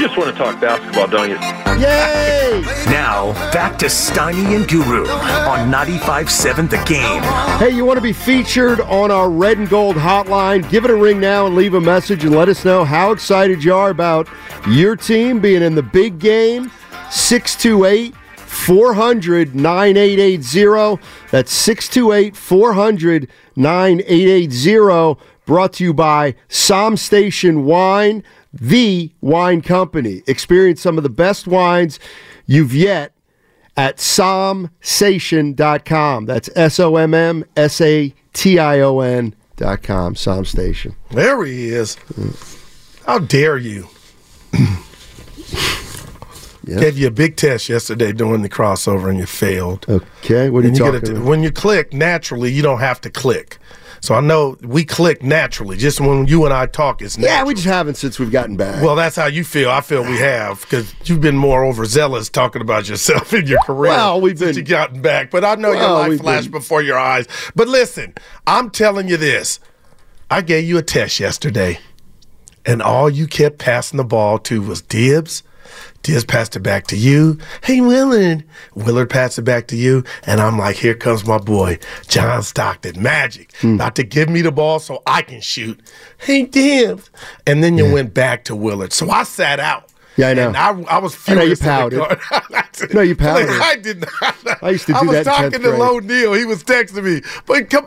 just want to talk basketball, don't you? Yay! Now, back to Steiny and Guru on 95.7 The Game. Hey, you want to be featured on our red and gold hotline? Give it a ring now and leave a message and let us know how excited you are about your team being in the big game. 628 400 9880. That's 628 400 9880. Brought to you by Sommsation Wine, the wine company. Experience some of the best wines you've yet at sommsation.com. That's S O M M S A T I O N.com. Sommsation. There he is. How dare you? Gave you a big test yesterday doing the crossover and you failed. Okay, what are you And talking about? When you click naturally, you don't have to click. So I know we click naturally. Just when you and I talk, it's natural. Yeah, we just haven't since we've gotten back. Well, that's how you feel. I feel we have because you've been more overzealous talking about yourself in your career. Well, we've since been- you gotten back, but I know your Well, life we've flashed been- before your eyes. But listen, I'm telling you this: I gave you a test yesterday, and all you kept passing the ball to was Dibs. Dibs passed it back to you. Hey, Willard. Willard passed it back to you. And I'm like, here comes my boy, John Stockton. Magic. Hmm. Not to give me the ball so I can shoot. Hey, Dibs. And then you went back to Willard. So I sat out. Yeah, I know. And I, I was I know you furious. pouted. No, you pouted. I did not. I used to I do was that in talking 10th to grade. Low Neal. He was texting me. But come,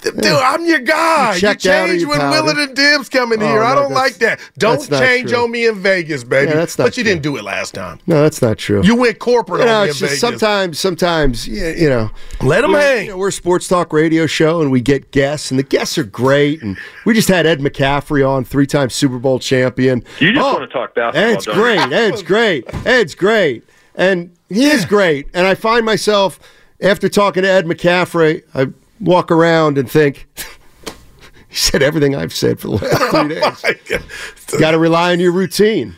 dude, I'm your guy. You You, checked out changed you when pouted? Willard and Dibs come in Oh, here. I don't like that. Don't change true. on me in Vegas, baby. Yeah, that's not but you true. didn't do it last time. No, that's not true. You went corporate You know, on me in just Vegas. sometimes, sometimes, you you know, Let we're- hang. you know, we're a sports talk radio show, and we get guests, and the guests are great. And we just had Ed McCaffrey on, three-time Super Bowl champion. You just Oh, want to talk basketball, don't you? Great. Ed's great. Ed's great. And he is great. And I find myself, after talking to Ed McCaffrey, I walk around and think, he said everything I've said for the last oh three days. Got to rely on your routine.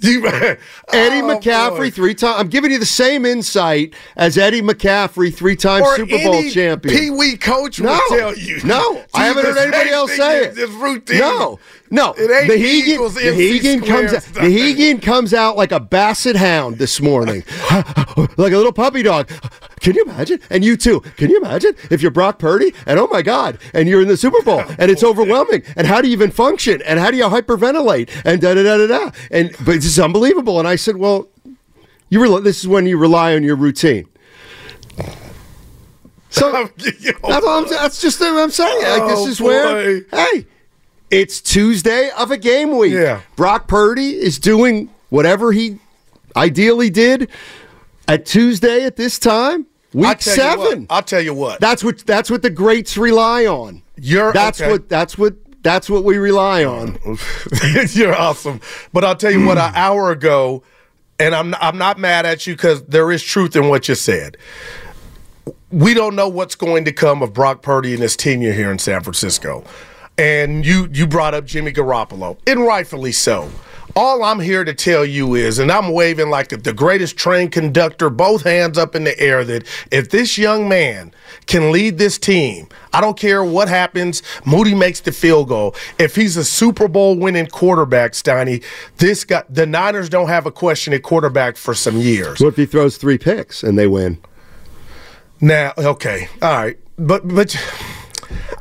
You- Eddie Oh, McCaffrey, boy. three times. I'm giving you the same insight as Eddie McCaffrey, three time Super Bowl champion. Pee Wee coach no, would tell you. No, I haven't heard anybody else say it. This routine. No, no. It ain't the equals the Hegan comes out. The Hegan comes out like a basset hound this morning, like a little puppy dog. Can you imagine? And you too. Can you imagine if you're Brock Purdy and oh my God, and you're in the Super Bowl and it's overwhelming? And how do you even function? And how do you hyperventilate? And da da da da da. And but this is unbelievable. And I said, well, you rel- this is when you rely on your routine. So that's, that's just what I'm saying. Like, Oh, this is where, hey, it's Tuesday of a game week. Yeah. Brock Purdy is doing whatever he ideally did at Tuesday at this time. I'll Week what, seven. I'll tell you what. That's what that's what the greats rely on. You're That's okay. what that's what that's what we rely on. You're awesome. But I'll tell you what, an hour ago, and I'm I'm not mad at you because there is truth in what you said. We don't know what's going to come of Brock Purdy and his tenure here in San Francisco. And you you brought up Jimmy Garoppolo, and rightfully so. All I'm here to tell you is, and I'm waving like the greatest train conductor, both hands up in the air, that if this young man can lead this team, I don't care what happens, Moody makes the field goal. If he's a Super Bowl winning quarterback, Steiny, this guy, the Niners don't have a question at quarterback for some years. What if he throws three picks and they win? Now, okay, all right. but but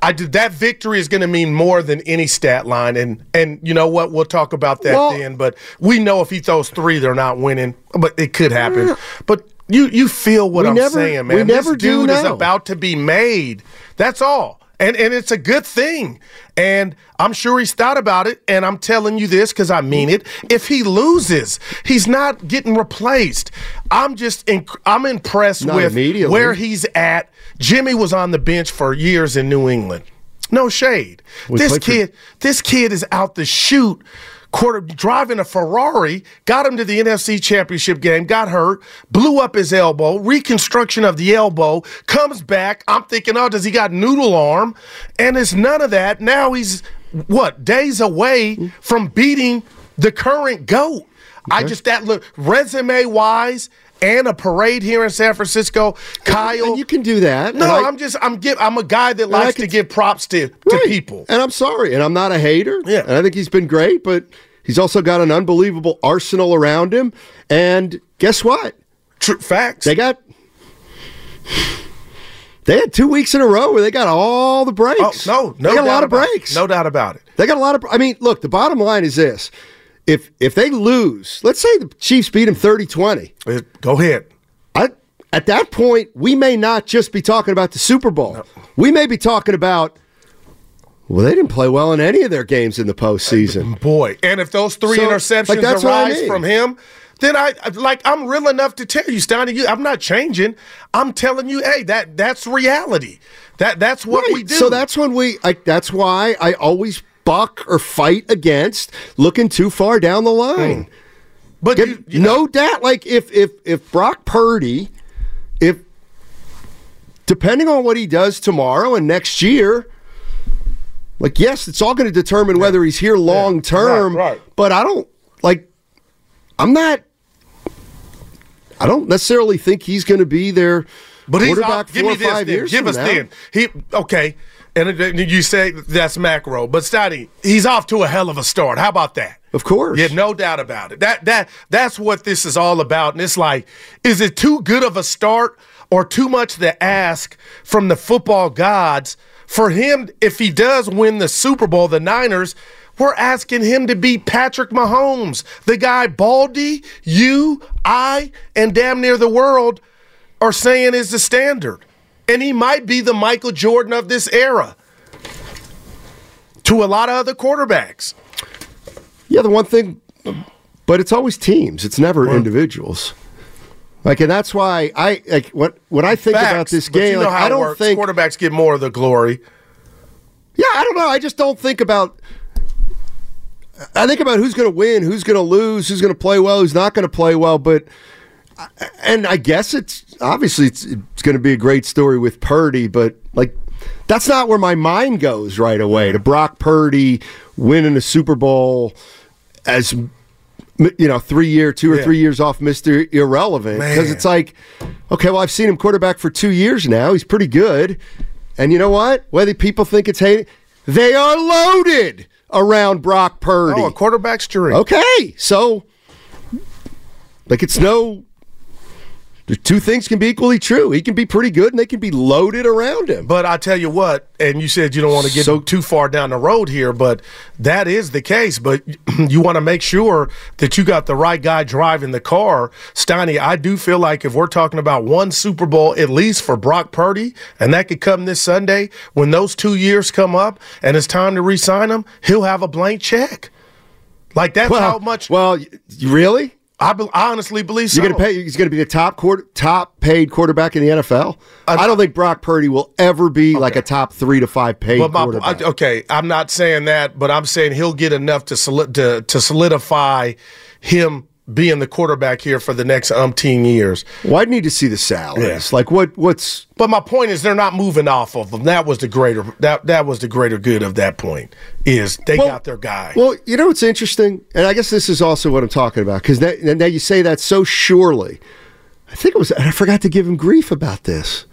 I did that victory is going to mean more than any stat line, and and you know what? We'll talk about that Well- then. But we know if he throws three, they're not winning. But it could happen. But you you feel what We I'm never- saying, we man? never this do dude is about to be made. That's all. And, and it's a good thing. And I'm sure he's thought about it. And I'm telling you this because I mean it. If he loses, he's not getting replaced. I'm just inc- I'm impressed Not with where he's at. Jimmy was on the bench for years in New England. No shade. We this played for- kid, this kid is out the shoot Quarter driving a Ferrari, got him to the NFC Championship game, got hurt, blew up his elbow, reconstruction of the elbow, comes back. I'm thinking, oh, does he got noodle arm? And it's none of that. Now he's what days away from beating the current goat. I just that look resume wise and a parade here in San Francisco. Kyle, And you can do that. no, I- I'm just I'm give I'm a guy that likes can- to give props to to Right. people. And I'm sorry, and I'm not a hater. Yeah. And I think he's been great, but he's also got an unbelievable arsenal around him. And guess what? True facts. They got they had two weeks in a row where they got all the oh, breaks. no, no they got a lot of about it. breaks. No doubt about it. They got a lot of. I mean, look. The bottom line is this: if if they lose, let's say the Chiefs beat them 30-20, Uh, Go ahead. I, at that point, we may not just be talking about the Super Bowl. We may be talking about. Well, they didn't play well in any of their games in the postseason. Boy, and if those three So, interceptions like, that's what I arise mean. from him, then I like I'm real enough to tell you, Steiny, you I'm not changing. I'm telling you, hey, that that's reality. That that's what Right. we do. So that's when we. Like, that's why I always buck or fight against looking too far down the line. but Get- you, you no doubt. Like if if if Brock Purdy, if depending on what he does tomorrow and next year, like yes, it's all going to determine whether he's here long term. Right, right. But I don't like. I'm not. I don't necessarily think he's going to be there. But he's off, give me this. five Then. years Give us now. then. He okay, and you say that's macro, but Steiny, he's off to a hell of a start. How about that? Of course. Yeah, no doubt about it. That that that's what this is all about. And it's like, is it too good of a start or too much to ask from the football gods for him if he does win the Super Bowl, the Niners? We're asking him to beat Patrick Mahomes, the guy Baldy, you, I, and damn near the world are saying is the standard. And he might be the Michael Jordan of this era to a lot of other quarterbacks. Yeah, the one thing, but it's always teams. It's never individuals. Like, and that's why I like what when I think about this game. you know like, I don't works. think quarterbacks get more of the glory. Yeah, I don't know. I just don't think about. I think about who's going to win, who's going to lose, who's going to play well, who's not going to play well. But, and I guess it's obviously it's, it's going to be a great story with Purdy, but like that's not where my mind goes right away. To Brock Purdy winning a Super Bowl as you know, three year, two or Yeah. three years off Mister Irrelevant because it's like, okay, well I've seen him quarterback for two years now. He's pretty good, and you know what? Whether people think it's hating, they are loaded around Brock Purdy. Oh, a quarterback's jury. Okay, so like it's no. The two things can be equally true. He can be pretty good, and they can be loaded around him. But I tell you what, and you said you don't want to get So- too far down the road here, but that is the case. But you want to make sure that you got the right guy driving the car. Steiny, I do feel like if we're talking about one Super Bowl at least for Brock Purdy, and that could come this Sunday, when those two years come up and it's time to re-sign him, he'll have a blank check. Like that's well, how much Well, really? I, be, I honestly believe so. You're going to pay. He's going to be the top quarter, top paid quarterback in the NFL. I don't think Brock Purdy will ever be like a top three to five paid But my, quarterback. I- okay, I'm not saying that, but I'm saying he'll get enough to soli- to, to solidify him being the quarterback here for the next umpteen years. well, I'd need to see the salaries. Like what? What's But my point is, they're not moving off of them. That was the greater that that was the greater good of that point. Is they Well- got their guy. Well, you know what's interesting, and I guess this is also what I'm talking about because now you say that so surely. I think it was, and I forgot to give him grief about this.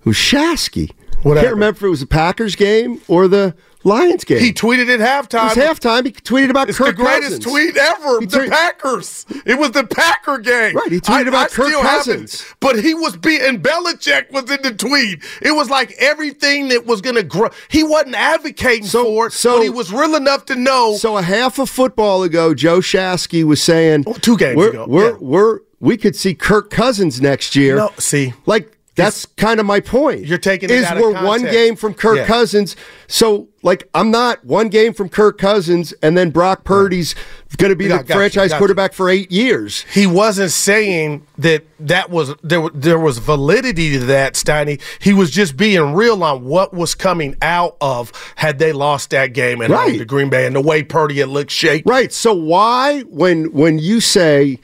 It was Shasky. I can't remember if it was the Packers game or the Lions game. He tweeted at halftime. It was halftime. He tweeted about It's Kirk the greatest Cousins. tweet ever. He the tweet- Packers. It was the Packer game. Right, he tweeted about Kirk still have. Cousins. But he was being Belichick was in the tweet. It was like everything that was going to grow. He wasn't advocating for it, so- but he was real enough to know. So a half a football ago, Joe Shasky was saying Oh, two games we're, ago, We're, yeah. we're we could see Kirk Cousins next year. No, see. like that's kind of my point. You're taking it is we're one game from Kirk Yeah. Cousins. So like I'm not one game from Kirk Cousins, and then Brock Purdy's going to be Got- the got franchise you. quarterback for eight years. he wasn't saying that that was there. There was validity to that, Steiny. He was just being real on what was coming out of had they lost that game and Right. the Green Bay and the way Purdy had looked shaky. Right. So why when when you say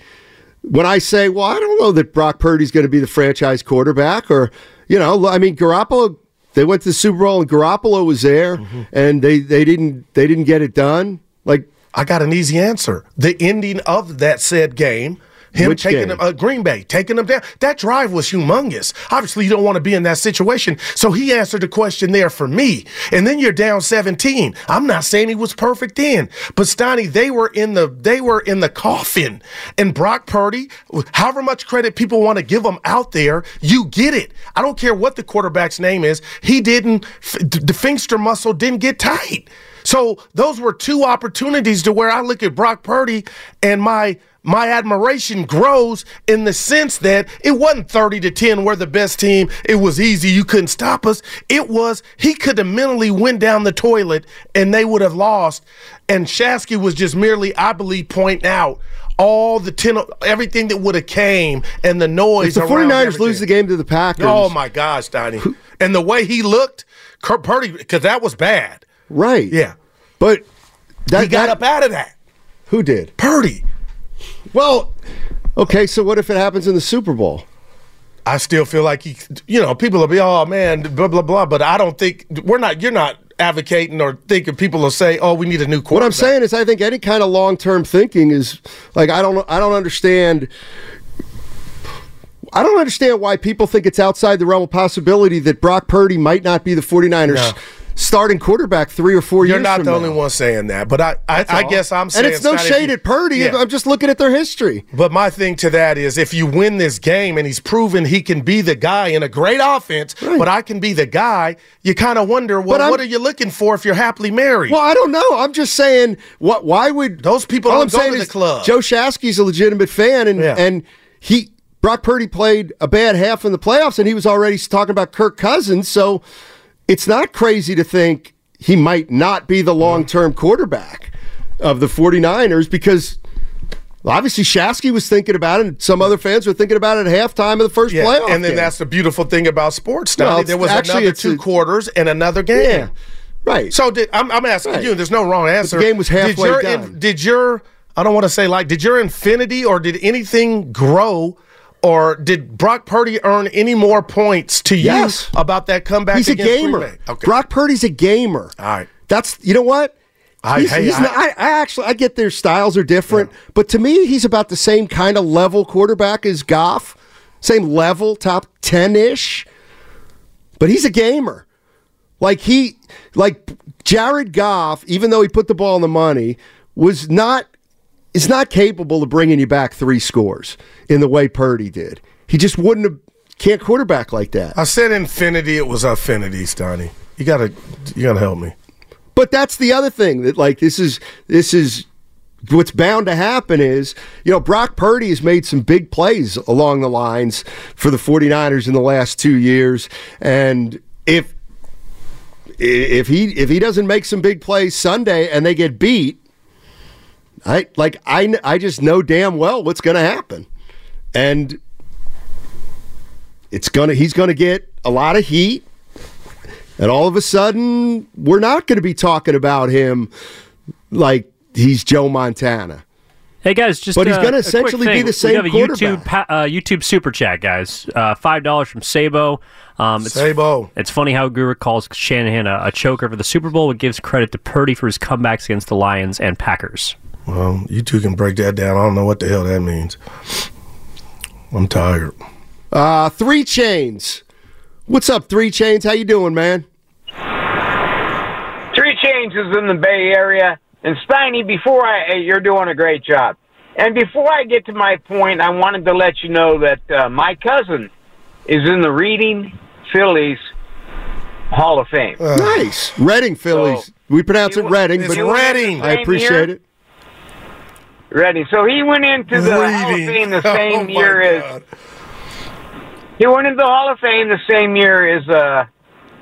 when I say, well, I don't know that Brock Purdy's going to be the franchise quarterback, or you know, I mean, Garoppolo. They went to the Super Bowl and Garoppolo was there, Mm-hmm. and they they didn't they didn't get it done. Like I got an easy answer. The ending of that said game, him Which taking game? them, uh, Green Bay, taking them down. That drive was humongous. Obviously, you don't want to be in that situation. So he answered the question there for me. And then you're down 17. I'm not saying he was perfect then, but Steiny, they were in the they were in the coffin. And Brock Purdy, however much credit people want to give him out there, you get it. I don't care what the quarterback's name is. He didn't. The sphincter muscle didn't get tight. So those were two opportunities to where I look at Brock Purdy and my my admiration grows in the sense that it wasn't 30 to 10 we're the best team it was easy you couldn't stop us it was he could have mentally went down the toilet and they would have lost and Shasky was just merely I believe pointing out all the 10 everything that would have came and the noise if the around 49ers everything. lose the game to the Packers, oh my gosh Donnie and the way he looked Kurt Purdy because that was bad right? yeah but that, he got that- up out of that. Who did? Purdy. Well, okay. So what if it happens in the Super Bowl? I still feel like he, you know, people will be, oh man, blah blah blah. But I don't think we're not. You're not advocating or thinking people will say, oh, we need a new quarterback. What I'm saying is, I think any kind of long term thinking is like I don't I don't understand. I don't understand why people think it's outside the realm of possibility that Brock Purdy might not be the 49ers No. Starting quarterback three or 4 You're years not from the now. only one saying that, but I, I, I guess I'm saying, and it's no Scott, shade you- at Purdy. Yeah. I'm just looking at their history. But my thing to that is if you win this game and he's proven he can be the guy in a great offense, but I can be the guy, you kind of wonder, well, what are you looking for if you're happily married? Well, I don't know. I'm just saying, what? Why would Those people all don't I'm go saying to the is club. Joe Shasky's a legitimate fan, and Yeah. and he Brock Purdy played a bad half in the playoffs, and he was already talking about Kirk Cousins. So it's not crazy to think he might not be the long term quarterback of the 49ers because. Obviously, Shasky was thinking about it, and some other fans were thinking about it at halftime of the first Yeah, playoff. and then game. that's the beautiful thing about sports. Well, Donnie. there was actually, another two a- quarters and another game. yeah, right. So did I'm, I'm asking Right. you? There's no wrong answer. the game was did halfway your, done. did your I don't want to say like did your infinity or did anything grow? Or did Brock Purdy earn any more points to you about that comeback? He's a gamer. Okay. Brock Purdy's a gamer. All right. That's you know what. I- he's, hey, he's I- not, I, I actually I get their styles are different, but to me he's about the same kind of level quarterback as Goff, same level, top ten ish. But he's a gamer. Like he, like Jared Goff, even though he put the ball in the money, was not is not capable of bringing you back three scores in the way Purdy did. He just wouldn't have can't quarterback like that. I said infinity. It was affinity, Stoney. You gotta you gotta help me. But that's the other thing that like this is this is what's bound to happen is, you know, Brock Purdy has made some big plays along the lines for the 49ers in the last 2 years and if if he if he doesn't make some big plays Sunday and they get beat, I like I I just know damn well what's going to happen. And it's going to he's going to get a lot of heat and all of a sudden, we're not going to be talking about him like he's Joe Montana. Hey guys, just But he's uh, gonna essentially be the same We have a YouTube pa- uh, YouTube super chat, guys. Uh, Five dollars from Sabo. Um, it's, Sabo. It's funny how Guru calls Shanahan a, a choker for the Super Bowl, but gives credit to Purdy for his comebacks against the Lions and Packers. Well, you two can break that down. I don't know what the hell that means. I'm tired. Uh, three chains. What's up, Three Chains? How you doing, man? Three Chains is in the Bay Area. And Steiny, before I, you're doing a great job. And before I get to my point, I wanted to let you know that uh, my cousin is in the Reading Phillies Hall of Fame. nice. Reading Phillies. we pronounce it Reading, but Reading. I appreciate Same it. Ready. So he went into the Hall of Fame the Oh, same my year as he went into the Hall of Fame the same year as uh,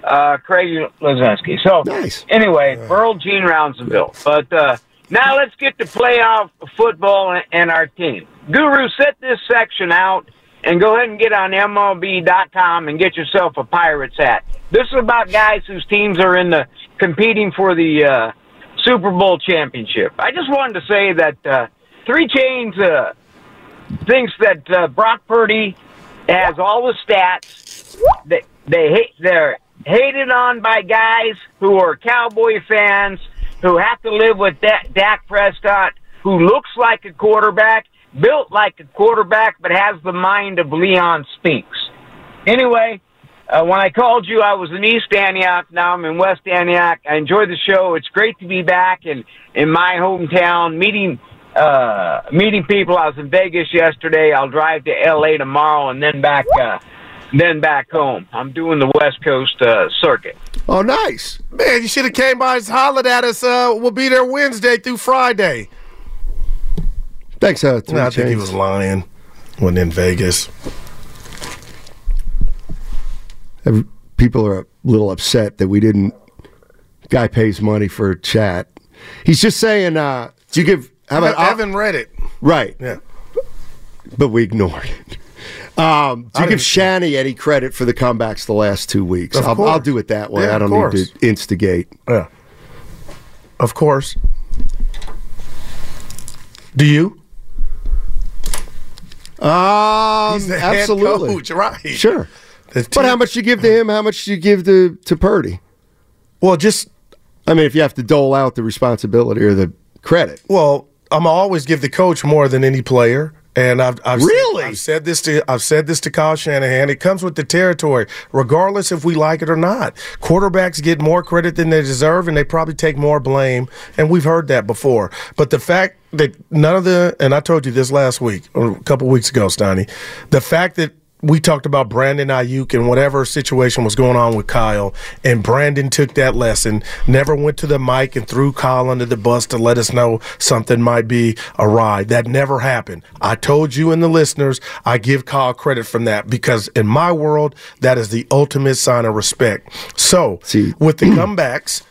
uh, Craig Lazinski. So nice. anyway, Earl Gene Rounsonville. But uh, now let's get to playoff football and, and our team. Guru, set this section out and go ahead and get on MLB.com and get yourself a Pirates hat. This is about guys whose teams are in the competing for the uh, Super Bowl championship. I just wanted to say that uh, Three Chains uh, thinks that uh, Brock Purdy has all the stats. They they hate they're hated on by guys who are Cowboy fans who have to live with da- Dak Prescott, who looks like a quarterback, built like a quarterback, but has the mind of Leon Spinks. Anyway, uh, when I called you, I was in East Antioch. Now I'm in West Antioch. I enjoyed the show. It's great to be back in in my hometown, meeting uh, meeting people. I was in Vegas yesterday. I'll drive to L.A. tomorrow, and then back uh, then back home. I'm doing the West Coast uh, circuit. Oh, nice. Man, you should have came by and hollered at us. Uh, we'll be there Wednesday through Friday. Thanks, uh, Three I think he was lying when in Vegas. Every- People are a little upset that we didn't. Guy pays money for a chat. He's just saying. Uh, do you give? How about I haven't read it. Right. Yeah. But we ignored it. Um, do you give Shanny any credit for the comebacks the last two weeks? Of I'll, I'll do it that way. Yeah, I don't need to instigate. Yeah. Of course. Do you? Um, He's the head absolutely. coach, right. Sure. But how much do you give to him? How much do you give to to Purdy? Well, just I mean, if you have to dole out the responsibility or the credit, Well, I'm always give the coach more than any player. And I've, I've Really? said, I've said this to I've said this to Kyle Shanahan. It comes with the territory, regardless if we like it or not. Quarterbacks get more credit than they deserve, and they probably take more blame. And we've heard that before. But the fact that none of the and I told you this last week or a couple weeks ago, Steiny, the fact that we talked about Brandon Aiyuk and whatever situation was going on with Kyle, and Brandon took that lesson, never went to the mic and threw Kyle under the bus to let us know something might be awry. That never happened. I told you and the listeners, I give Kyle credit from that because in my world, that is the ultimate sign of respect. So, with the comebacks,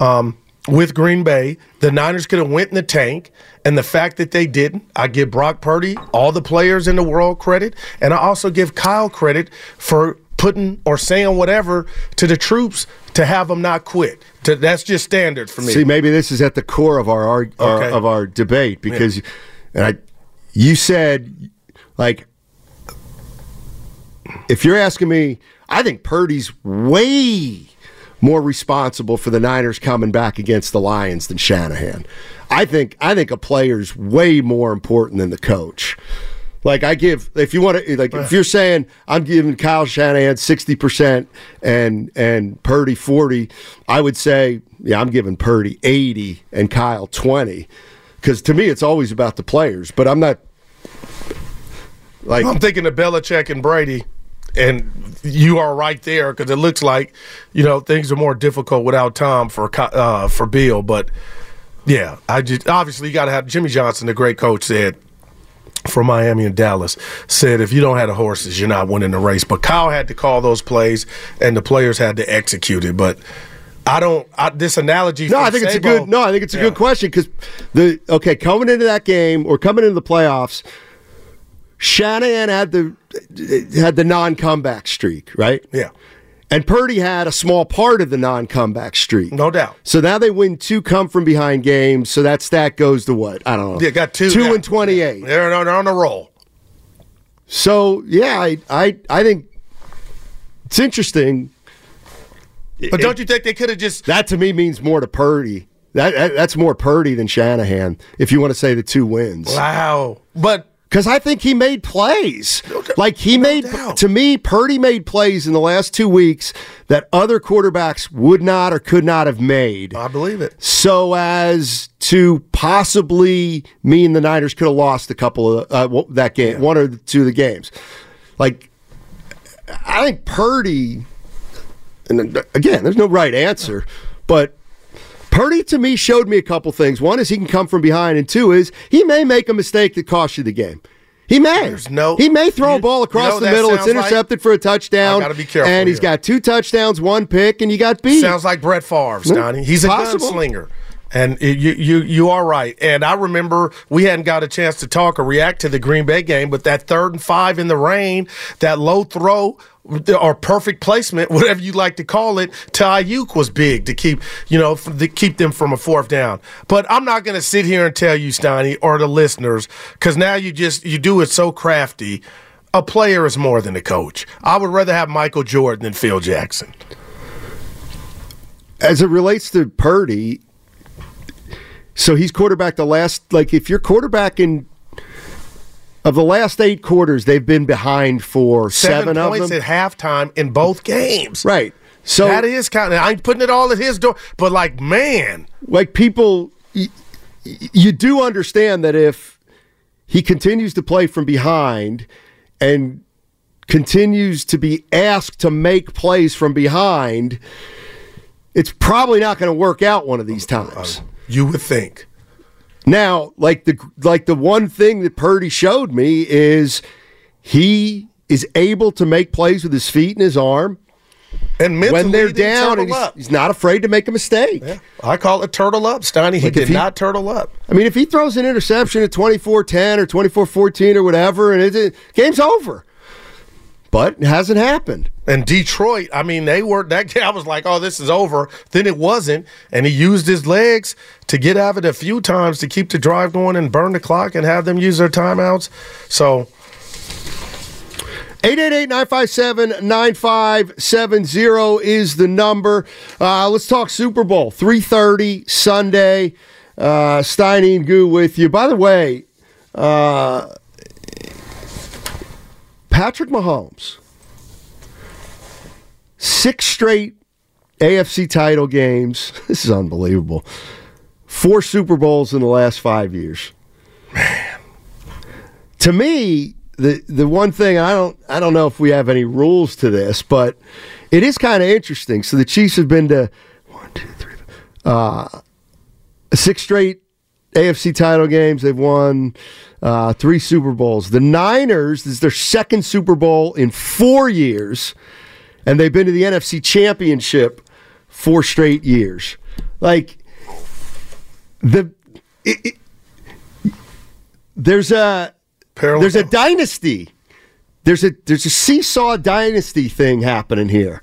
um, with Green Bay, the Niners could have went in the tank, and the fact that they didn't, I give Brock Purdy, all the players in the world credit, and I also give Kyle credit for putting or saying whatever to the troops to have them not quit. To, that's just standard for me. See, maybe this is at the core of our, our Okay. of our debate because, and I, you said, like, if you're asking me, I think Purdy's way more responsible for the Niners coming back against the Lions than Shanahan. I think I think a player's way more important than the coach. Like I give, if you want to, like if you're saying I'm giving Kyle Shanahan sixty percent and and Purdy forty, I would say yeah I'm giving Purdy eighty and Kyle twenty, because to me it's always about the players. But I'm not like I'm thinking of Belichick and Brady, and you are right there because it looks like you know things are more difficult without Tom for uh, for Bill. But yeah, I just obviously you got to have Jimmy Johnson, the great coach, said for Miami and Dallas said if you don't have the horses, you're not winning the race. But Kyle had to call those plays, and the players had to execute it. But I don't. I, this analogy. No, I think it's a good. No, I think it's a Yeah. good question because the okay coming into that game or coming into the playoffs, Shanahan had the had the non comeback streak, right? Yeah. And Purdy had a small part of the non comeback streak. No doubt. So now they win two come from behind games. So that stat goes to what? I don't know. Yeah, got two. Two now. and 28. They're on, they're on a roll. So, yeah, I, I, I think it's interesting. But don't you think they could have just That to me means more to Purdy. That, that That's more Purdy than Shanahan, if you want to say the two wins. Wow. But Because I think he made plays. like he made, to me, Purdy made plays in the last two weeks that other quarterbacks would not or could not have made. I believe it. So as to possibly mean the Niners could have lost a couple of uh, that game, one or two of the games. Like, I think Purdy, and again, there's no right answer, but Purdy to me showed me a couple things. One is he can come from behind, and two is he may make a mistake that costs you the game. He may. There's no. He may throw a ball across you know the middle. It's sounds like? intercepted for a touchdown. Gotta be careful And he's here. got two touchdowns, one pick, and you got beat. Sounds like Brett Favre, hmm? Stoney. He's a Possible. gunslinger. And you, you, you are right. And I remember we hadn't got a chance to talk or react to the Green Bay game, but that third and five in the rain, that low throw or perfect placement, whatever you like to call it, to Aiyuk was big to keep, you know, to keep them from a fourth down. But I'm not going to sit here and tell you, Stoney, or the listeners, because now you just you do it so crafty. A player is more than a coach. I would rather have Michael Jordan than Phil Jackson. as it relates to Purdy, so he's quarterback the last like if you're quarterback in of the last eight quarters, they've been behind for seven, seven, points them. at halftime in both games. Right. So that is kind of. I'm putting it all at his door, but like, man, like people, you do understand that if he continues to play from behind and continues to be asked to make plays from behind, it's probably not going to work out one of these times. You would think. Now, like the like the one thing that Purdy showed me is he is able to make plays with his feet and his arm. And mentally, when they're down, and he's, he's not afraid to make a mistake. I call it turtle up, Steiny. He Like, did he- not turtle up. I mean, if he throws an interception at 24-10 or 24-14 or whatever, and it's, it, game's over. But it hasn't happened. And Detroit, I mean, they were that. I was like, oh, this is over. Then it wasn't, and he used his legs to get out of it a few times to keep the drive going and burn the clock and have them use their timeouts. So 888-957-9570 is the number. Uh, let's talk Super Bowl. 3.30 Sunday. Uh, and Goo with you. By the way, uh, Patrick Mahomes, six straight AFC title games. This is unbelievable. Four Super Bowls in the last five years. Man. To me, the the one thing I don't I don't know if we have any rules to this, but it is kind of interesting. So the Chiefs have been to one, two, three, uh, six straight AFC title games. They've won uh, three Super Bowls. The Niners this is their second Super Bowl in four years, and they've been to the NFC Championship four straight years. Like the it, it, there's a there's a dynasty. There's a there's a seesaw dynasty thing happening here.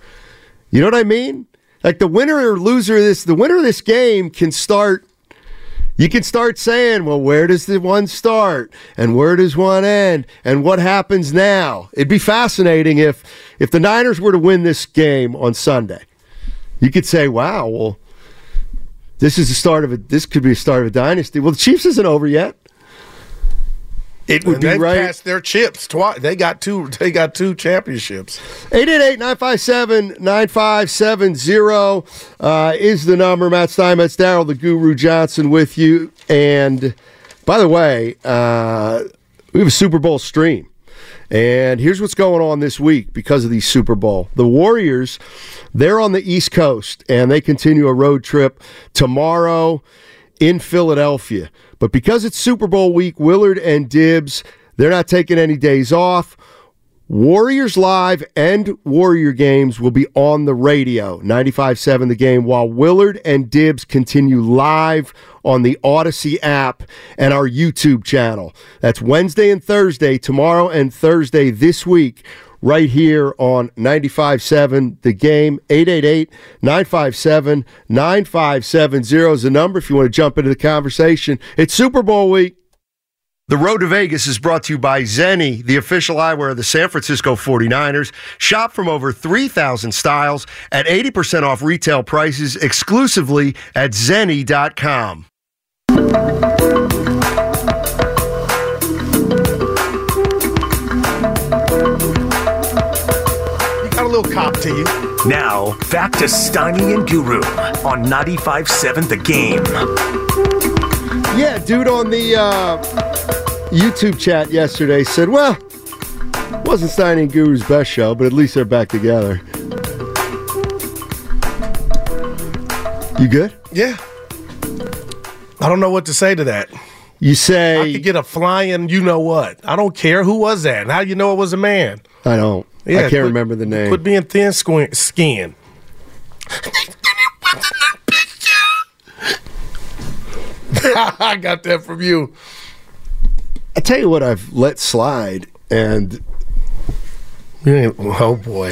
You know what I mean? Like the winner or loser of this, the winner of this game can start. You can start saying, well, where does the one start and where does one end and what happens now? It'd be fascinating if if the Niners were to win this game on Sunday. You could say, wow, well, this is the start of a this could be the start of a dynasty. Well, the Chiefs isn't over yet. It would and be right. cashed their chips twice. They got two. They got two championships. 888-957-9570 uh, is the number. Matt Stein, Steinmetz, Daryl the Guru Johnson with you. And by the way, uh, we have a Super Bowl stream. And here's what's going on this week because of the Super Bowl. The Warriors, they're on the East Coast and they continue a road trip tomorrow in Philadelphia. But because it's Super Bowl week, Willard and Dibs, they're not taking any days off. Warriors Live and Warrior Games will be on the radio, 95.7 the game, while Willard and Dibs continue live on the Audacy app and our YouTube channel. That's Wednesday and Thursday, tomorrow and Thursday this week, right here on 95.7 the game. 888 957 9570 is the number if you want to jump into the conversation. It's Super Bowl week. The Road to Vegas is brought to you by Zenni, the official eyewear of the San Francisco 49ers. Shop from over 3,000 styles at 80% off retail prices exclusively at zenni.com. little cop to you. Now, back to Steiny and Guru on 95.7 The Game. Yeah, dude on the uh, YouTube chat yesterday said, well, wasn't Steiny and Guru's best show, but at least they're back together. You good? Yeah. I don't know what to say to that. You say I could get a flying, you know what? I don't care who was that. and How you know it was a man? I don't. I can't quit- remember the name. Quit being thin skin. I got that from you. I tell you what, I've let slide, and oh boy,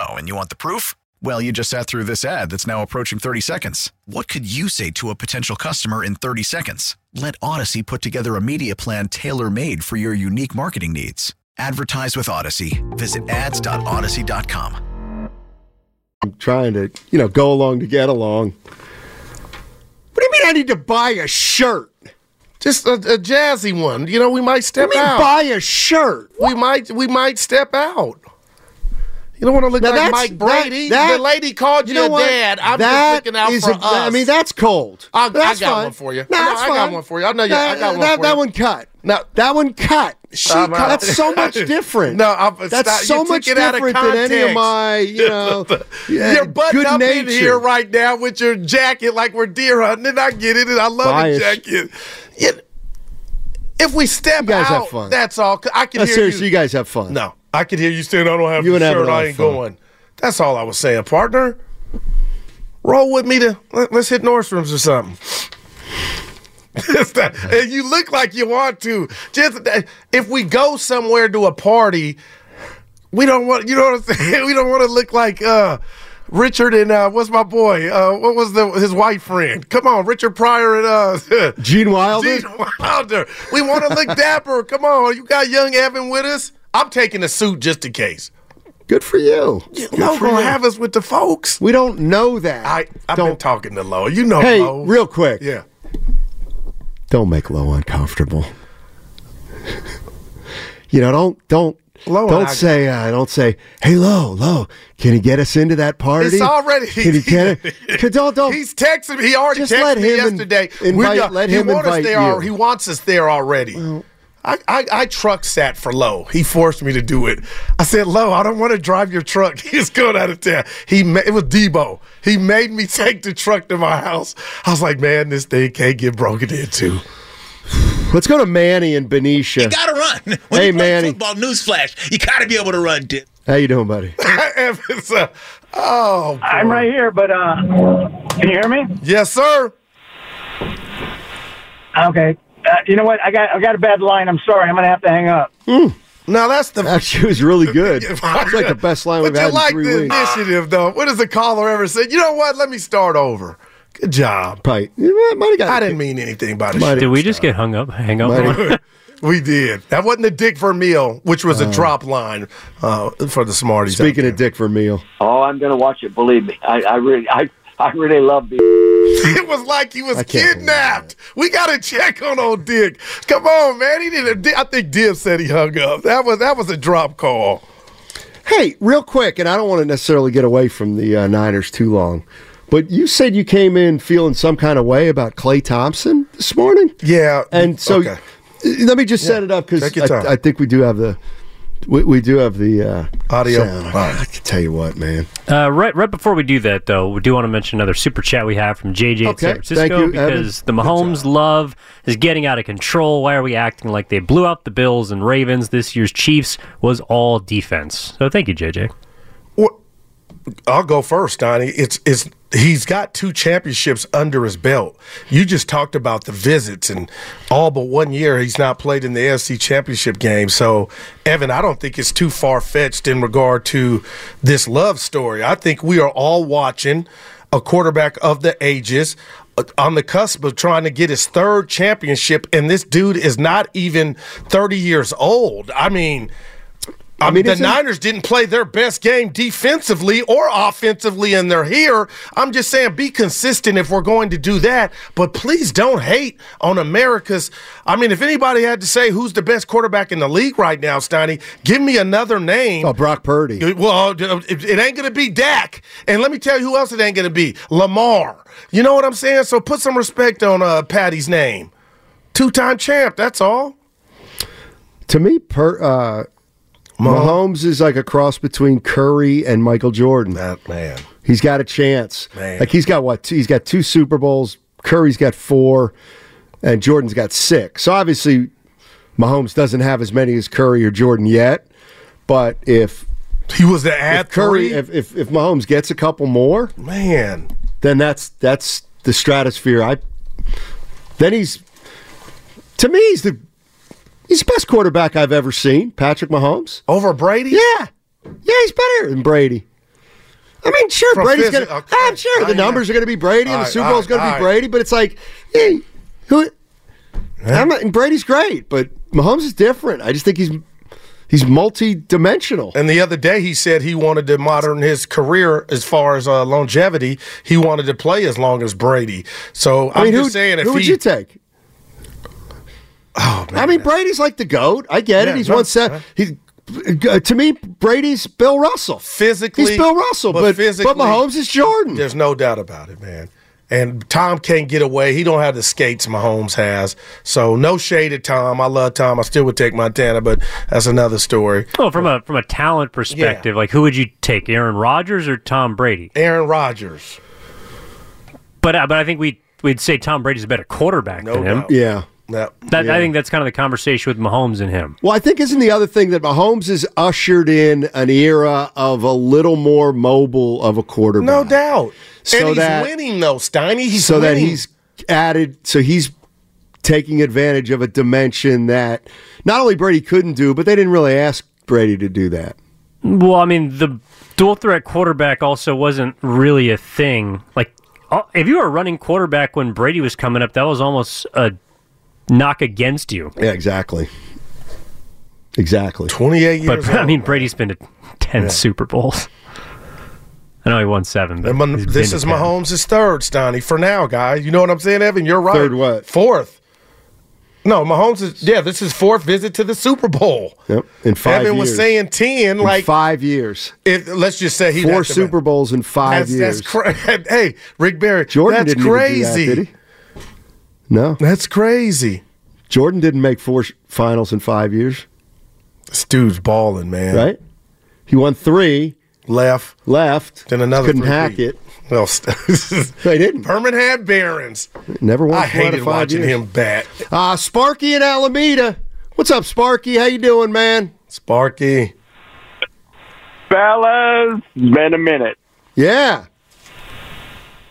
Oh, and you want the proof? Well, you just sat through this ad that's now approaching 30 seconds. What could you say to a potential customer in 30 seconds? Let Audacy put together a media plan tailor made for your unique marketing needs. Advertise with Audacy. Visit ads.audacy.com. I'm trying to, you know, go along to get along. What do you mean I need to buy a shirt? Just a, a jazzy one. You know, we might step What do you mean out. buy a shirt? We might we might step out. You don't want to look Now like that's- Mike Brady. that- the lady called you, you know a dad. I'm That just looking out for a- us. I mean, that's cold. I, I got fine. one for you. No, No, that's I got one for you. I know you. That, I got one that, for that you. one cut. No, That one cut. She cut. That's so much different. No, I'm, that's so much it out of different than any of my, you know, yeah, You're buttoned up in here right now with your jacket like we're deer hunting, and I get it, and I love the a jacket. If we step out, have fun. that's all. I can No, hear seriously, you. you guys have fun. No, I can hear you saying I don't have You the shirt. I ain't fun. going. That's all I was saying, partner. Roll with me to let, us hit Nordstrom's or something. That- and you look like you want to. Just if we go somewhere to a party, we don't want. You know what I'm saying? We don't want to look like uh, Richard and uh, what's my boy? Uh, what was the his white friend? Come on, Richard Pryor and uh, Gene Wilder. Gene Wilder. We want to look dapper. Come on, you got young Evan with us. I'm taking a suit just in case. Good for you. You Good know, gonna you. have us with the folks. We don't know that. I I've don't. been talking to Lo. You know, hey, Lo. real quick. Yeah. Don't make Lo uncomfortable. you know, don't don't Lo don't say uh, don't say, "Hey, Lo, Lo, can you get us into that party?" It's already. Can you get it? Don't don't. He's texting me. He already Just texted me him yesterday. invite- We got- let him us invite there you. He wants us there already. I, I, I truck sat for Low. He forced me to do it. I said, Low, I don't want to drive your truck. He's going out of town. He ma- it was Debo. He made me take the truck to my house. I was like, man, this thing can't get broken into. Let's go to Manny and Benicia. You gotta run. When Hey, you play Manny. Football newsflash. You gotta be able to run. Dick. How you doing, buddy? Evans, uh, oh, I'm right here, but uh, can you hear me? Yes, sir. Okay. Uh, you know what? I got I got a bad line. I'm sorry. I'm gonna have to hang up. Now that's the Actually, it was really good. It's like the best line But we've you had like in three the weeks. initiative, though. What does the caller ever say, You know what? Let me start over. Good job. Probably, you might have got. I didn't mean anything by the Might- Did we just get hung up? Hang up? We did. That wasn't a Dick Vermeil, which was a drop line uh, for the Smarties. Speaking of Dick Vermeil, Oh, I'm going to watch it. Believe me, I, I really, I, I really love the. It was like he was kidnapped. We got to check on old Dick. Come on, man. He didn't. I think Dib said he hung up. That was that was a drop call. Hey, real quick, and I don't want to necessarily get away from the uh, Niners too long, but you said you came in feeling some kind of way about Klay Thompson this morning. Yeah, and so okay. let me just set it up because Take your time. I, I think we do have the we, we do have the uh, Audio. sound. I can tell you what, man. Uh, right, right before we do that, though, we do want to mention another super chat we have from JJ in Okay, San thank Francisco you, Evan. because the Mahomes love is getting out of control. Why are we acting like they blew out the Bills and Ravens? This year's Chiefs was all defense. So thank you, JJ. I'll go first, Donnie. It's it's he's got two championships under his belt. You just talked about the visits and all but one year he's not played in the AFC championship game. So, Evan, I don't think it's too far fetched in regard to this love story. I think we are all watching a quarterback of the ages uh, on the cusp of trying to get his third championship, and this dude is not even 30 years old. I mean, I mean, the Niners didn't play their best game defensively or offensively, and they're here. I'm just saying, be consistent if we're going to do that. But please don't hate on America's. I mean, if anybody had to say who's the best quarterback in the league right now, Steiny, give me another name. Oh, Brock Purdy. Well, it it ain't going to be Dak. And let me tell you who else it ain't going to be Lamar. You know what I'm saying? So put some respect on uh, Patty's name. Two time champ, that's all. To me, per, uh, Mahomes is like a cross between Curry and Michael Jordan. That man. He's got a chance. Man. Like he's got what? Two, he's got two Super Bowls. Curry's got four, and Jordan's got six. So obviously, Mahomes doesn't have as many as Curry or Jordan yet. But if he was add if Curry, if, if if Mahomes gets a couple more, Man. then that's that's the stratosphere. I then he's to me he's the he's the best quarterback I've ever seen. Patrick Mahomes over Brady. Yeah, yeah, he's better than Brady. I mean, sure, From Brady's gonna. okay. I'm sure the numbers are gonna be Brady, and All the Super Bowl's gonna be all right. Brady. But it's like, hey, who? Not, and Brady's great, but Mahomes is different. I just think he's he's multi-dimensional. And the other day, he said he wanted to modern his career as far as uh, longevity. He wanted to play as long as Brady. So I I'm mean, just saying, if who would he, you take? Oh man, I mean, Brady's like the goat. I get Yeah, it. He's no, one set. He, uh, to me, Brady's Bill Russell. physically, he's Bill Russell, but physically, but Mahomes is Jordan. There's no doubt about it, man. And Tom can't get away. He don't have the skates Mahomes has. So no shade at Tom. I love Tom. I still would take Montana, but that's another story. Well, from a from a talent perspective, like who would you take, Aaron Rodgers or Tom Brady? Aaron Rodgers. But uh, but I think we we'd say Tom Brady's a better quarterback No than him. doubt. Yeah. That, That, Yeah. I think that's kind of the conversation with Mahomes and him. Well, I think isn't the other thing that Mahomes has ushered in an era of a little more mobile of a quarterback. no doubt. So and he's that- winning though, Steiny. He's so that he's added. So he's taking advantage of a dimension that not only Brady couldn't do, but they didn't really ask Brady to do that. Well, I mean, the dual threat quarterback also wasn't really a thing. Like, uh, if you were a running quarterback when Brady was coming up, that was almost a knock against you. Yeah, exactly. Exactly. 28 years. But years I mean, Brady's been to ten Yeah. Super Bowls. I know he won seven. But And Mon- he's been this is 10. Mahomes' third, Stoney, for now, guys. You know what I'm saying, Evan? You're right. Third what? Fourth. No, Mahomes is yeah. This is fourth visit to the Super Bowl. Yep. In five Evan years. was saying ten. In Like, five years. if, let's just say he Four Super Bowls in five that's, years. That's cra- hey, Rick Barry. Jordan that's didn't even do that, crazy. did he? No. That's crazy. Jordan didn't make four finals in five years, This dude's balling, man. right? He won three, Left, left, then another. couldn't three hack beat. it. Well, They didn't. Herman had Barons. Never won. I four hated watching years. him bat. Uh, Sparky in Alameda. What's up, Sparky? How you doing, man? Sparky. Fellas, been a minute. Yeah.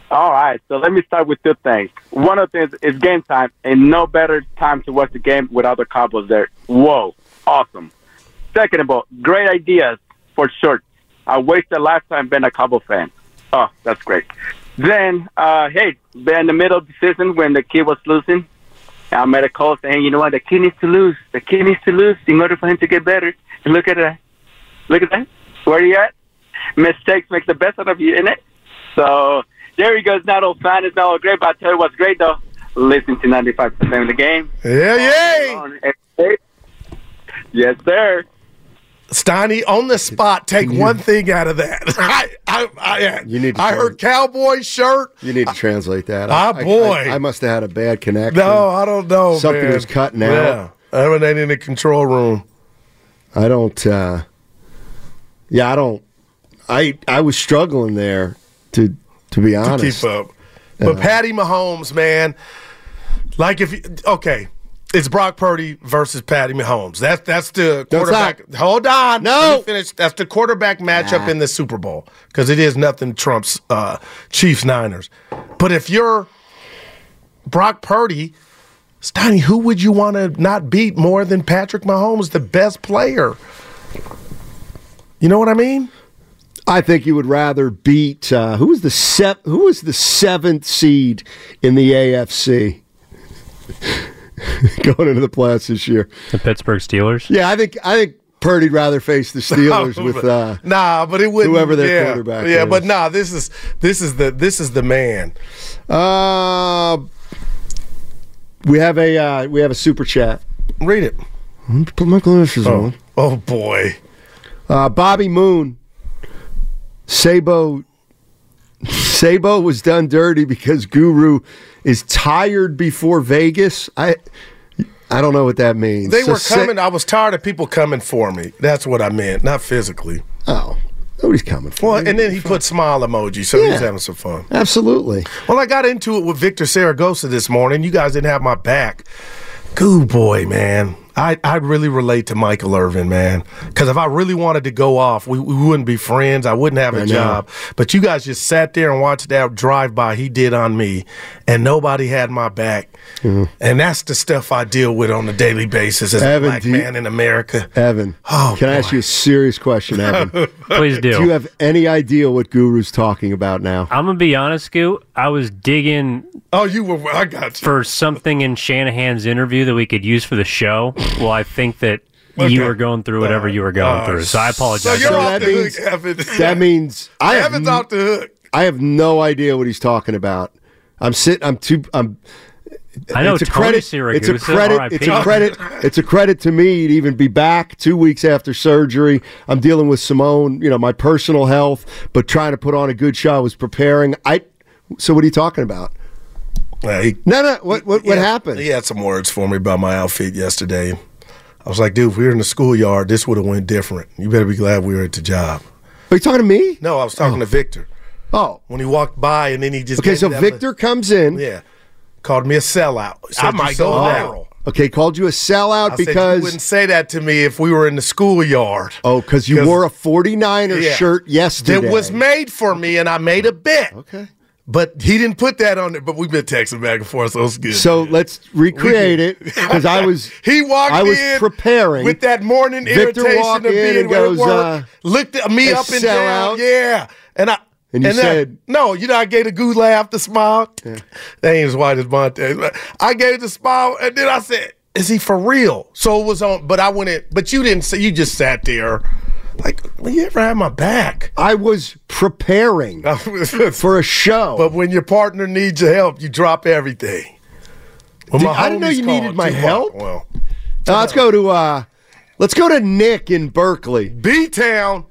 All right, so let me start with two things. One of the things is game time, and no better time to watch the game without the Cowboys there. Whoa, awesome. Second of all, great ideas for sure. I wasted a lifetime being a Cowboy fan. Oh, that's great. Then, uh, hey, in the middle of the season when the kid was losing. I made a call saying, you know what, the kid needs to lose. The kid needs to lose in order for him to get better. And look at that. Look at that. Where are you at? Mistakes make the best out of you, innit? So, there he goes. Not all fun. It's not all great, but I tell you what's great though. Listen to 95% of the game. Yeah, yeah. Yes, sir. Steiny, on the spot, take one thing out of that. I, I, I, You need to I heard cowboy shirt. You need to translate that. Ah, I- I- boy. I, I must have had a bad connection. No, I don't know. Something man. was cutting Yeah. out. I mean, they in the control room. I don't. uh Yeah, I don't. I I was struggling there to to be to honest. keep up. But Uh, Patty Mahomes, man, like if you, okay, it's Brock Purdy versus Patty Mahomes. That's that's the quarterback. Hold on, No. Finish. That's the quarterback matchup in the Super Bowl because it is nothing trumps uh, Chiefs Niners. But if you're Brock Purdy, Steiny, who would you want to not beat more than Patrick Mahomes, the best player? You know what I mean? I think you would rather beat uh, who was the se- who was the seventh seed in the AFC going into the playoffs this year. The Pittsburgh Steelers. Yeah, I think I think Purdy'd rather face the Steelers with uh, nah, but it wouldn't. whoever their yeah, quarterback Yeah, is. but nah, this is this is the this is the man. Uh, we have a uh, we have a super chat. Read it. Put my glasses Oh, on. oh boy. Uh, Bobby Moon. Sabo. Sabo was done dirty because Guru is tired before Vegas. I I don't know what that means. They So were Sa- coming. I was tired of people coming for me. That's what I meant, not physically. Oh, nobody's coming for Well, you. and then he put smile emoji, so he's Yeah. having some fun. Absolutely. Well, I got into it with Victor Saragosa this morning. You guys didn't have my back. Goo boy, man. I, I really relate to Michael Irvin, man. Because if I really wanted to go off, we, we wouldn't be friends. I wouldn't have a I know. job. But you guys just sat there and watched that drive by he did on me, and nobody had my back. Mhm. And that's the stuff I deal with on a daily basis as Evan, a black do you- man in America. Evan, Oh, can I ask you a serious question, Evan? Please do. Do you have any idea what Guru's talking about now? I'm gonna be honest, Goo. I was digging. Oh, you were. I got you. for something in Shanahan's interview that we could use for the show. Well, I think that you were going through whatever you were going Uh, through, so I apologize. So you're So off that the means- hook, Evan. That means I have Evan's n- off the hook. I have no idea what he's talking about. I'm sitting. I'm too. I'm. I know it's a Tony credit. Siragusa, It's a credit. RIP. It's a credit. It's a credit to me to even be back two weeks after surgery. I'm dealing with Simone. You know my personal health, but trying to put on a good show. I was preparing. I. So what are you talking about? Yeah, he- No, no. What what, what He had- happened? He had some words for me about my outfit yesterday. I was like, dude, if we were in the schoolyard, this would have went different. You better be glad we were at the job. Are you talking to me? No, I was talking oh. to Victor. Oh, When he walked by and then he just okay. So Victor comes in. yeah, called me a sellout. I might go viral. Okay, called you a sellout I said, you because wouldn't say that to me if we were in the schoolyard. oh, because you wore a 49er Yeah. shirt yesterday. That was made for me, and I made a bet. Okay. But he didn't put that on there. But we've been texting back and forth, so it's good. So let's recreate it because I was he walked I was in preparing with that morning Victor irritation of being and at goes, work, uh, looked at me up and down, sellout. yeah, and I And you then- said- no, you know I gave a good laugh, the smile. They ain't as white as Monte. I gave the smile, and then I said, "Is he for real?" So it was on, but I went in, but you didn't say. You just sat there, like, well, you ever had my back? I was preparing for a show. But when your partner needs your help, you drop everything. When Did- I didn't know you needed my help. Well, Now, let's go to uh let's go to Nick in Berkeley. B Town.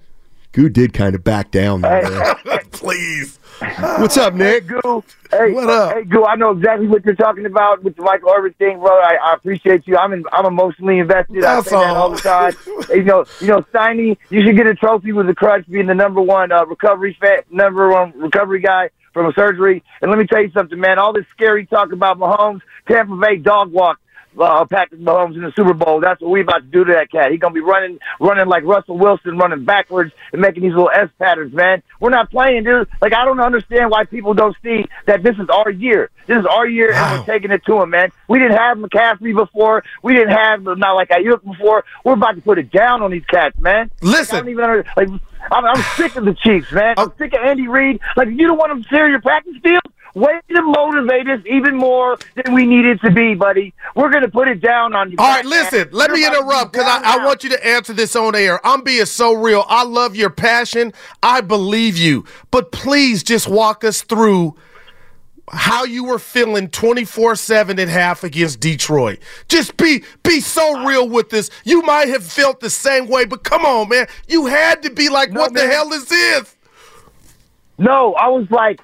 Goo did kind of back down there. Please. What's up, Nick? Goo, hey, What up? Hey, Goo, I know exactly what you're talking about with the Michael Irvin thing, bro. I, I appreciate you. I'm in, I'm emotionally invested. That's I say that all. all the time. Hey, you know, you know, Steiny, you should get a trophy with the crutch being the number one uh, recovery fa- number one recovery guy from a surgery. And let me tell you something, man. All this scary talk about Mahomes, Tampa Bay dog walk. Uh, Patrick Mahomes in the Super Bowl. That's what we about to do to that cat. He's gonna be running, running like Russell Wilson, running backwards and making these little S patterns. Man, we're not playing, dude. Like I don't understand why people don't see that this is our year. This is our year, and we're taking it to him, man. We didn't have McCaffrey before. We didn't have not like Aiyuk before. We're about to put it down on these cats, man. Listen. like, I don't even under, like. I'm, I'm sick of the Chiefs, man. I'm sick of Andy Reid. Like, you don't want them to tear your practice field. Way to motivate us even more than we needed to be, buddy. We're going to put it down on you. All right, listen, let me interrupt because I, I want you to answer this on air. I'm being so real. I love your passion. I believe you. But please just walk us through how you were feeling 24-7 at half against Detroit. Just be be so real with this. You might have felt the same way, but come on, man. You had to be like, No, what the hell is this? No, I was like,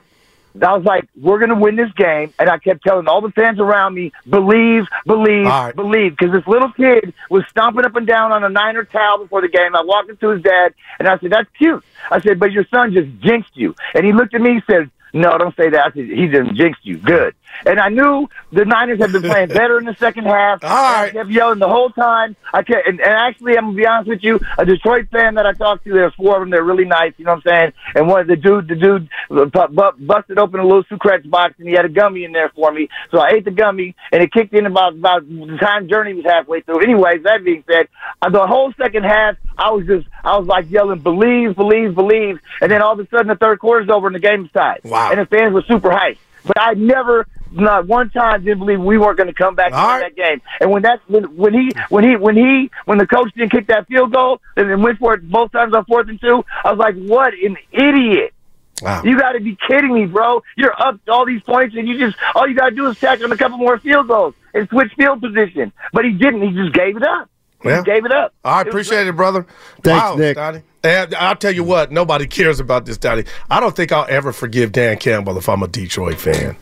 I was like, we're going to win this game. And I kept telling all the fans around me, believe, believe, right. believe. Because this little kid was stomping up and down on a Niner towel before the game. I walked up to his dad and I said, that's cute. I said, but your son just jinxed you. And he looked at me and said, no, don't say that. I said, he just jinxed you. Good. And I knew the Niners had been playing better in the second half. All right. I kept yelling the whole time. I kept, and, and actually, I'm gonna be honest with you, a Detroit fan that I talked to, there's four of them. They're really nice. You know what I'm saying? And one of the dude, the dude, bu- bu- busted open a little Sucrets box, and he had a gummy in there for me. So I ate the gummy, and it kicked in about about the time Journey was halfway through. Anyways, that being said, uh, the whole second half, I was just, I was like yelling, believe, believe, believe, and then all of a sudden the third quarter's over and the game's tied. Wow. And the fans were super hyped. But I never, not one time, didn't believe we weren't going to come back and win that game. And when that, when, when he, when he, when he, when the coach didn't kick that field goal and then went for it both times on fourth and two, I was like, what an idiot. Wow. You got to be kidding me, bro. You're up all these points, and you just all you got to do is tack on a couple more field goals and switch field position. But he didn't. He just gave it up. He Yeah. just gave it up. I appreciate it, brother. Thanks, wow, Nick. Donnie. And I'll tell you what, nobody cares about this, Donnie. I don't think I'll ever forgive Dan Campbell if I'm a Detroit fan.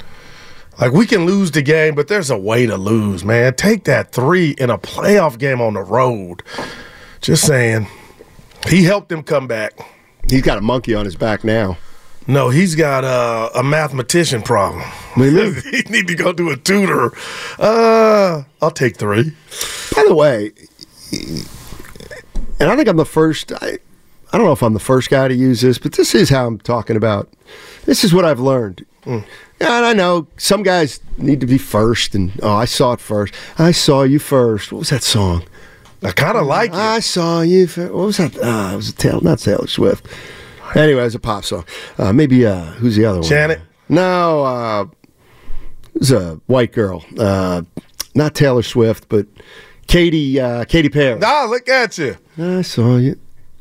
Like we can lose the game, but there's a way to lose, man. Take that three in a playoff game on the road. Just saying. He helped them come back. He's got a monkey on his back now. No, he's got uh, a mathematician problem. What do you he need to go to a tutor. Uh, I'll take three. By the way, and I think I'm the first. I, I don't know if I'm the first guy to use this, but this is how I'm talking about. This is what I've learned. Yeah, and I know some guys need to be first, and oh, I saw it first. I saw you first. What was that song? I kind of like it. I saw you. First. What was that? Uh, it was a Taylor, not Taylor Swift. Anyway, it was a pop song. Uh, maybe uh, who's the other one? Janet? No, uh, it was a white girl. Uh, not Taylor Swift, but Katy uh, Katy Perry. Nah, look at you. I saw you.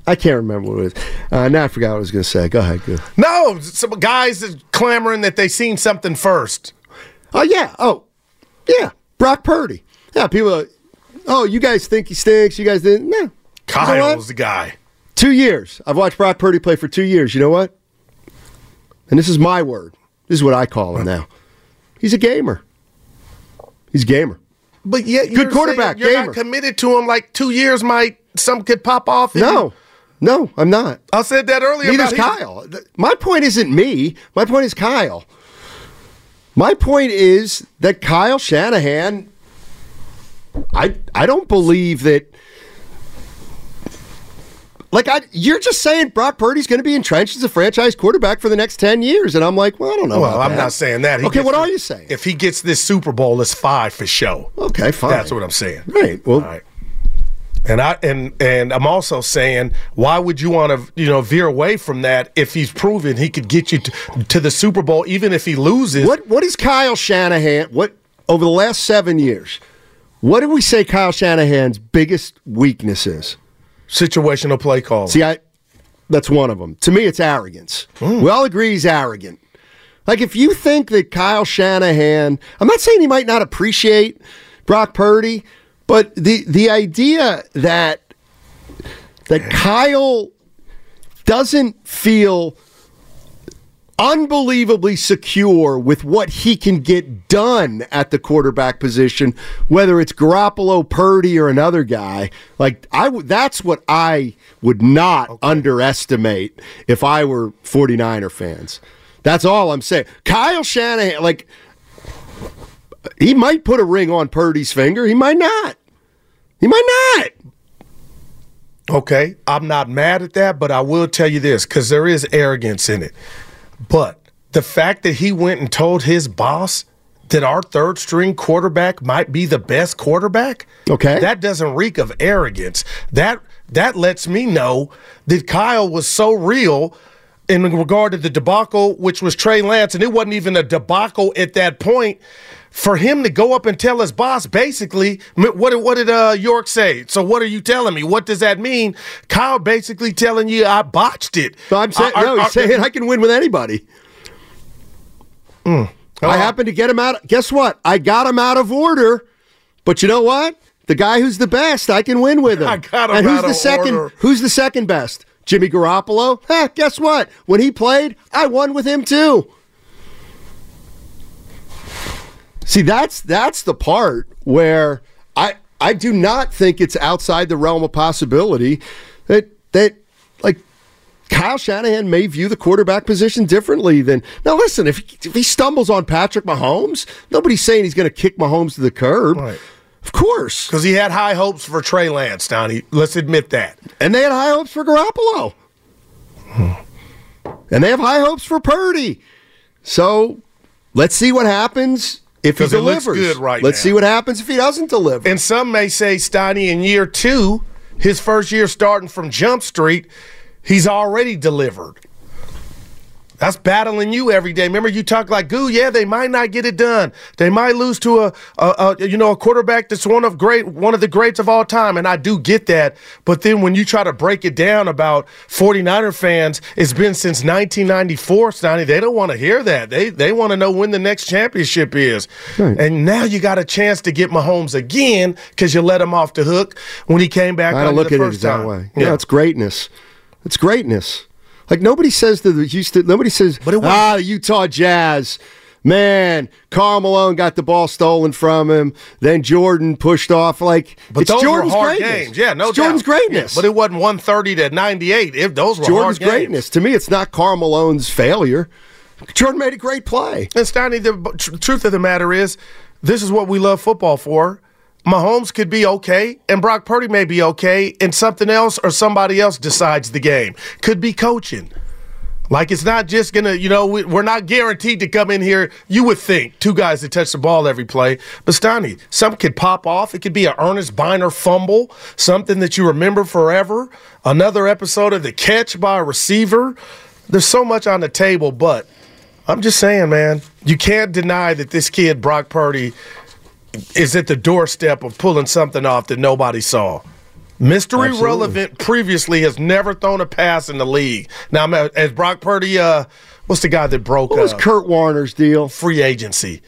I can't remember what it was. Uh, now I forgot what I was going to say. Go ahead. Go. No, some guys is clamoring that they seen something first. Oh yeah. Oh yeah. Brock Purdy. Yeah. People. Are, oh, you guys think he stinks? You guys didn't? No. You know Kyle's the guy. Two years. I've watched Brock Purdy play for two years. You know what? And this is my word. This is what I call him now. He's a gamer. He's a gamer. But yet, Good quarterback, You're gamer. not committed to him. Like two years might something could pop off. No, you. No, I'm not. I said that earlier. Neither's Kyle. Th- My point isn't me. My point is Kyle. My point is that Kyle Shanahan. I I don't believe that. Like I, you're just saying Brock Purdy's going to be entrenched as a franchise quarterback for the next ten years, and I'm like, well, I don't know. Well, I'm that. not saying that. He okay, what the- are you saying? If he gets this Super Bowl, it's five for show. Okay, fine. That's what I'm saying. Right. Well, All right. And I and and I'm also saying, why would you want to you know veer away from that if he's proven he could get you to, to the Super Bowl, even if he loses? What what is Kyle Shanahan? What over the last seven years? What did we say Kyle Shanahan's biggest weakness is? Situational play call. See, I that's one of them. To me, it's arrogance. Hmm. We all agree he's arrogant. Like if you think that Kyle Shanahan, I'm not saying he might not appreciate Brock Purdy, but the the idea that that Kyle doesn't feel unbelievably secure with what he can get done at the quarterback position, whether it's Garoppolo, Purdy, or another guy. Like I, w- that's what I would not underestimate if I were 49er fans. That's all I'm saying. Kyle Shanahan, like he might put a ring on Purdy's finger. He might not. He might not. Okay, I'm not mad at that, but I will tell you this because there is arrogance in it. But the fact that he went and told his boss that our third string quarterback might be the best quarterback, okay, that doesn't reek of arrogance. That that lets me know that Kyle was so real in regard to the debacle, which was Trey Lance, and it wasn't even a debacle at that point. For him to go up and tell his boss, basically, what did what did uh, York say? So what are you telling me? What does that mean? Kyle basically telling you I botched it. So I'm saying, no, are- he's saying I can win with anybody. Mm. I happened to get him out. Guess what? I got him out of order. But you know what? The guy who's the best, I can win with him. I got him and who's out the of second? order. Who's the second best? Jimmy Garoppolo. Huh, guess what? When he played, I won with him too. See, that's that's the part where I I do not think it's outside the realm of possibility that that like Kyle Shanahan may view the quarterback position differently than now. Listen, if he, if he stumbles on Patrick Mahomes, nobody's saying he's going to kick Mahomes to the curb. Right. Of course, because he had high hopes for Trey Lance. Donnie, let's admit that. and they had high hopes for Garoppolo, hmm. and they have high hopes for Purdy. So let's see what happens if he it looks delivers. good right let's now. see what happens if he doesn't deliver. And some may say Steiny in year two, his first year starting from Jump Street, he's already delivered. That's battling you every day. Remember, you talk like goo. Yeah, they might not get it done. They might lose to a, a, a you know a quarterback that's one of great one of the greats of all time, and I do get that. But then when you try to break it down about 49er fans, it's been since 1994, Stoney. They don't want to hear that. They they want to know when the next championship is. And now you got a chance to get Mahomes again because you let him off the hook when he came back. I look the at it that time. way. Yeah, it's greatness. It's greatness. Like nobody says to the Houston. Nobody says, but it "Ah, the Utah Jazz." Man, Karl Malone got the ball stolen from him. Then Jordan pushed off. Like But it's those Jordan's were hard greatness. games. Yeah, no It's Jordan's doubt. greatness. Yeah, but it wasn't 130 to 98. If those were Jordan's hard games. greatness. To me, it's not Karl Malone's failure. Jordan made a great play. And Steiny, the tr- truth of the matter is, this is what we love football for. Mahomes could be okay, and Brock Purdy may be okay, and something else or somebody else decides the game. Could be coaching. Like it's not just gonna, you know, we, we're not guaranteed to come in here. You would think two guys that touch the ball every play, but Steiny, something could pop off. It could be an Earnest Byner fumble, something that you remember forever. Another episode of the catch by a receiver. There's so much on the table, but I'm just saying, man, you can't deny that this kid Brock Purdy is at the doorstep of pulling something off that nobody saw. Mystery Absolutely. Irrelevant previously has never thrown a pass in the league. Now, as Brock Purdy, uh, what's the guy that broke What was uh, Kurt Warner's deal? free agency?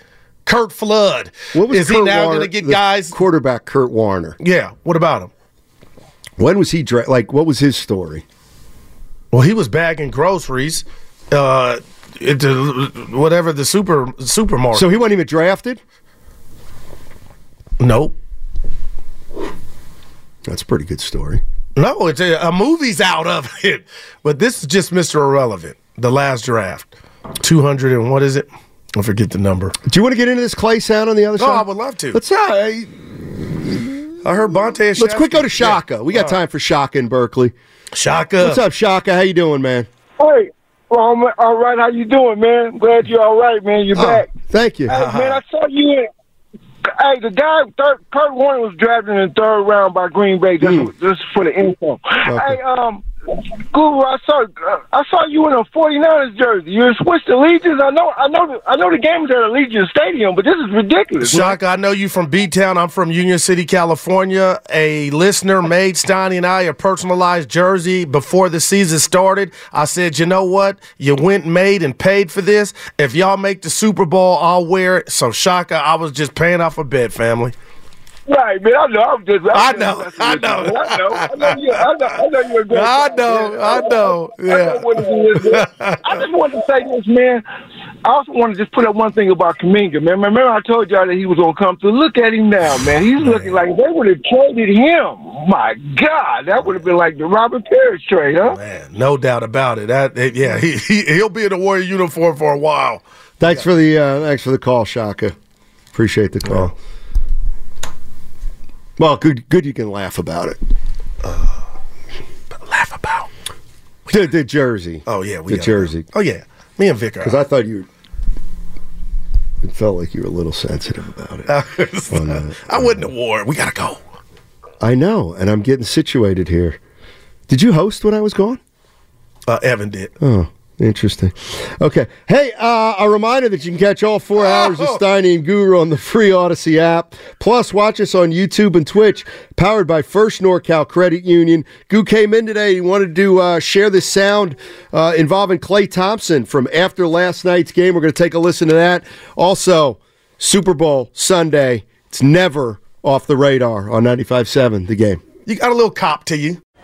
Curt Flood. What was is he now going to get guys? Quarterback Kurt Warner. Yeah. What about him? When was he dra- like? What was his story? Well, he was bagging groceries uh, at whatever the super supermarket. So he wasn't even drafted. Nope. That's a pretty good story. No, it's a, a movie's out of it. But this is just Mr. Irrelevant, the last draft. 200 and what is it? I forget the number. Do you want to get into this Klay sound on the other No, side? I would love to. Let's uh, I heard Bonte. and let's quick go to Shaka. Yeah. We got Uh, time for Shaka in Berkeley. Shaka. What's up, Shaka? How you doing, man? Hey, well, I'm all right. How you doing, man? Glad you're all right, man. You're Oh, back. Thank you. Hey, man, I saw you in. Hey, the guy, third, Kurt Warner was drafted in the third round by Green Bay. Just, just for the info. Hey, um, Guru, I saw, I saw you in a 49ers jersey. You switched Allegiance. I know, I know, I know the game is at Allegiant Stadium, but this is ridiculous. Shaka, I know you from B Town. I'm from Union City, California. A listener made Steiny and I a personalized jersey before the season started. I said, you know what? You went and made and paid for this. If y'all make the Super Bowl, I'll wear it. So, Shaka, I was just paying off a bet, family. Right, man. I know. I'm just. I I'm know, just I know. I know. I know. You, I know. I know you're a great. I know, man. I know. I Yeah. know what it is. I just wanted to say this, man. I also want to just put up one thing about Kuminga, man. Remember, I told y'all that he was going to come through. Look at him now, man. He's looking like they would have traded him. My God, that would have been like the Robert Parish trade, huh? Man, no doubt about it. That, that- yeah, he, he he'll be in the Warrior uniform for a while. Thanks for the uh, thanks for the call, Shaka. Appreciate the call. Well, good good you can laugh about it. laugh about the, the jersey. Oh yeah, we the jersey. Oh yeah, me and Vic. Because I thought you. It felt like you were a little sensitive about it. On, uh, I wouldn't have wore it. We gotta go. I know, and I'm getting situated here. Did you host when I was gone? Uh, Evan did. Oh, Interesting. Okay. Hey, uh, a reminder that you can catch all four hours of Oh. Steiny and Guru on the free Audacy app. Plus, watch us on YouTube and Twitch, powered by First NorCal Credit Union. Goo came in today. He wanted to uh, share this sound uh, involving Klay Thompson from after last night's game. We're going to take a listen to that. Also, Super Bowl Sunday. It's never off the radar on 95.7, the game. You got a little cop to you.